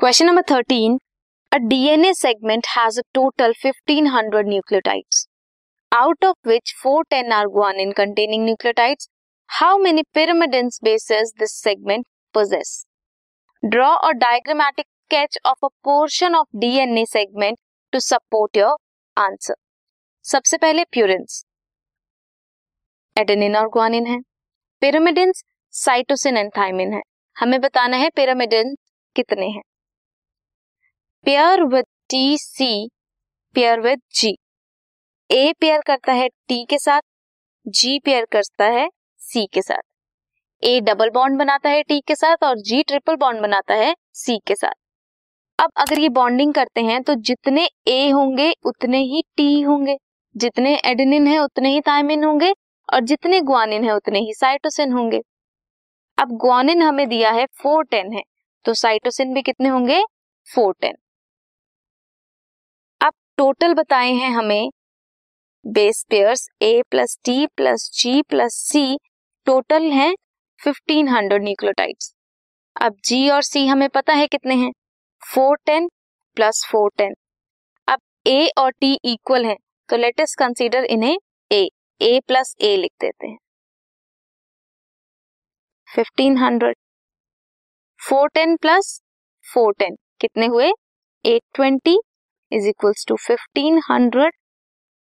Question number thirteen a DNA segment has a total hundred nucleotides out of which 410 are guanine containing nucleotides how many pyrimidines bases this segment possess draw a diagrammatic sketch of a portion of DNA segment to support your answer सबसे पहले प्यूरिंस adenine और guanine है. पिरामिडंस cytosine and है. हमें बताना है pyrimidines कितने हैं. Pair with T C, pair with G. A pair करता है टी के साथ, जी पेयर करता है सी के साथ। ए डबल बॉन्ड बनाता है टी के साथ और जी ट्रिपल बॉन्ड बनाता है सी के साथ। अब अगर ये बॉन्डिंग करते हैं तो जितने ए होंगे, उतने ही टी होंगे। जितने एडेनिन है, उतने ही थायमिन होंगे और जितने ग्वानिन है, उतने ही साइटोसिन होंगे। अब ग्वानिन हमें दिया है फोर टेन है तो साइटोसिन भी कितने होंगे? Four ten. टोटल बताए हैं हमें base pairs A plus T plus G plus C total है फिफ्टीन हंड्रेड न्यूक्लियोटाइड्स। अब जी और सी हमें पता है कितने हैं? Four ten plus four ten अब ए और टी इक्वल है तो लेटेस्ट कंसीडर इन्हें ए ए प्लस ए लिख देते हैं। Fifteen hundred four ten plus four ten कितने हुए? Eight twenty is equals to fifteen hundred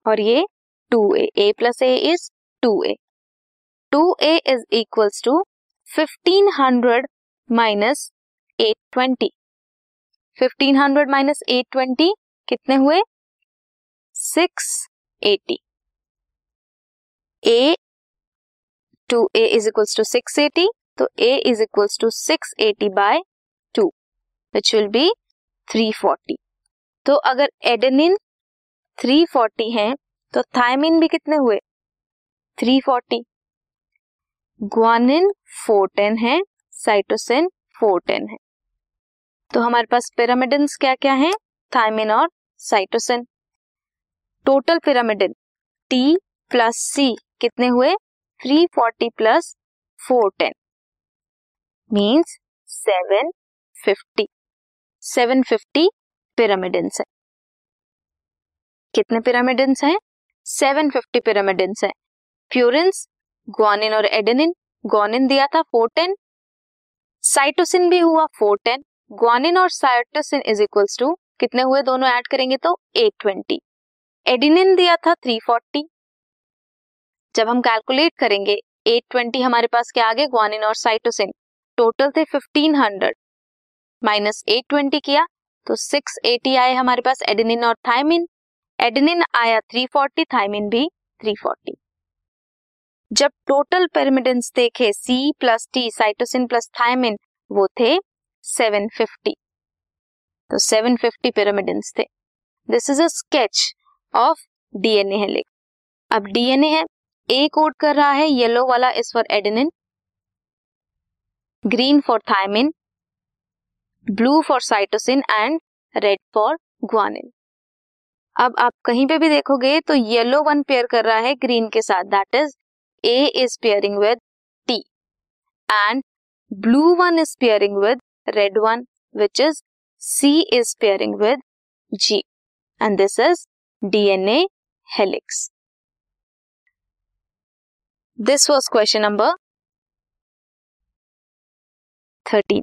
और ये two A A plus A is two A two A is equals to fifteen hundred minus eight twenty fifteen hundred minus eight twenty कितने हुए? Six eighty A two A is equals to six eighty तो A is equals to six eighty by two which will be three forty तो अगर adenine three forty है तो thiamine भी कितने हुए? Three forty guanine four ten है cytosine four ten है। तो हमारे पास पिरामिडिन क्या क्या है? थायमिन और cytosine total pyrimidine T plus C कितने हुए? Three forty plus four ten means seven fifty seven fifty pyrimidines है। कितने पिरामिडिन्स हैं? सेवन फिफ्टी पिरामिडिन्स है। प्यूरिन्स ग्वानिन और एडेनिन ग्वानिन दिया था फोर टेन साइटोसिन भी हुआ फोर टेन ग्वानिन और साइटोसिन इज़ इक्वल्स टू कितने हुए? दोनों ऐड करेंगे तो एट ट्वेंटी एडिनिन दिया था थ्री फोर्टी जब हम कैलकुलेट करेंगे एट ट्वेंटी हमारे पास क्या आ गए ग्वानिन और साइटोसिन टोटल थे fifteen hundred minus eight twenty किया तो सिक्स एटी आए हमारे पास एडिनिन और थाइमिन एडिनिन आया थ्री फोर्टी थाइमिन भी थ्री फोर्टी जब टोटल पिरामिडिन्स देखे C plus T cytosine plus thymine वो थे 750 तो 750 पिरामिडिन्स थे। This is a sketch of DNA helix अब डीएनए है ए कोड कर रहा है येलो वाला is for adenine green for thymine blue for cytosine and red for guanine. अब आप कहीं पे भी देखोगे तो येलो वन पेयर कर रहा है ग्रीन के साथ that is A is pairing with T and blue one is pairing with red one which is C is pairing with G and this is DNA helix this was question number thirteen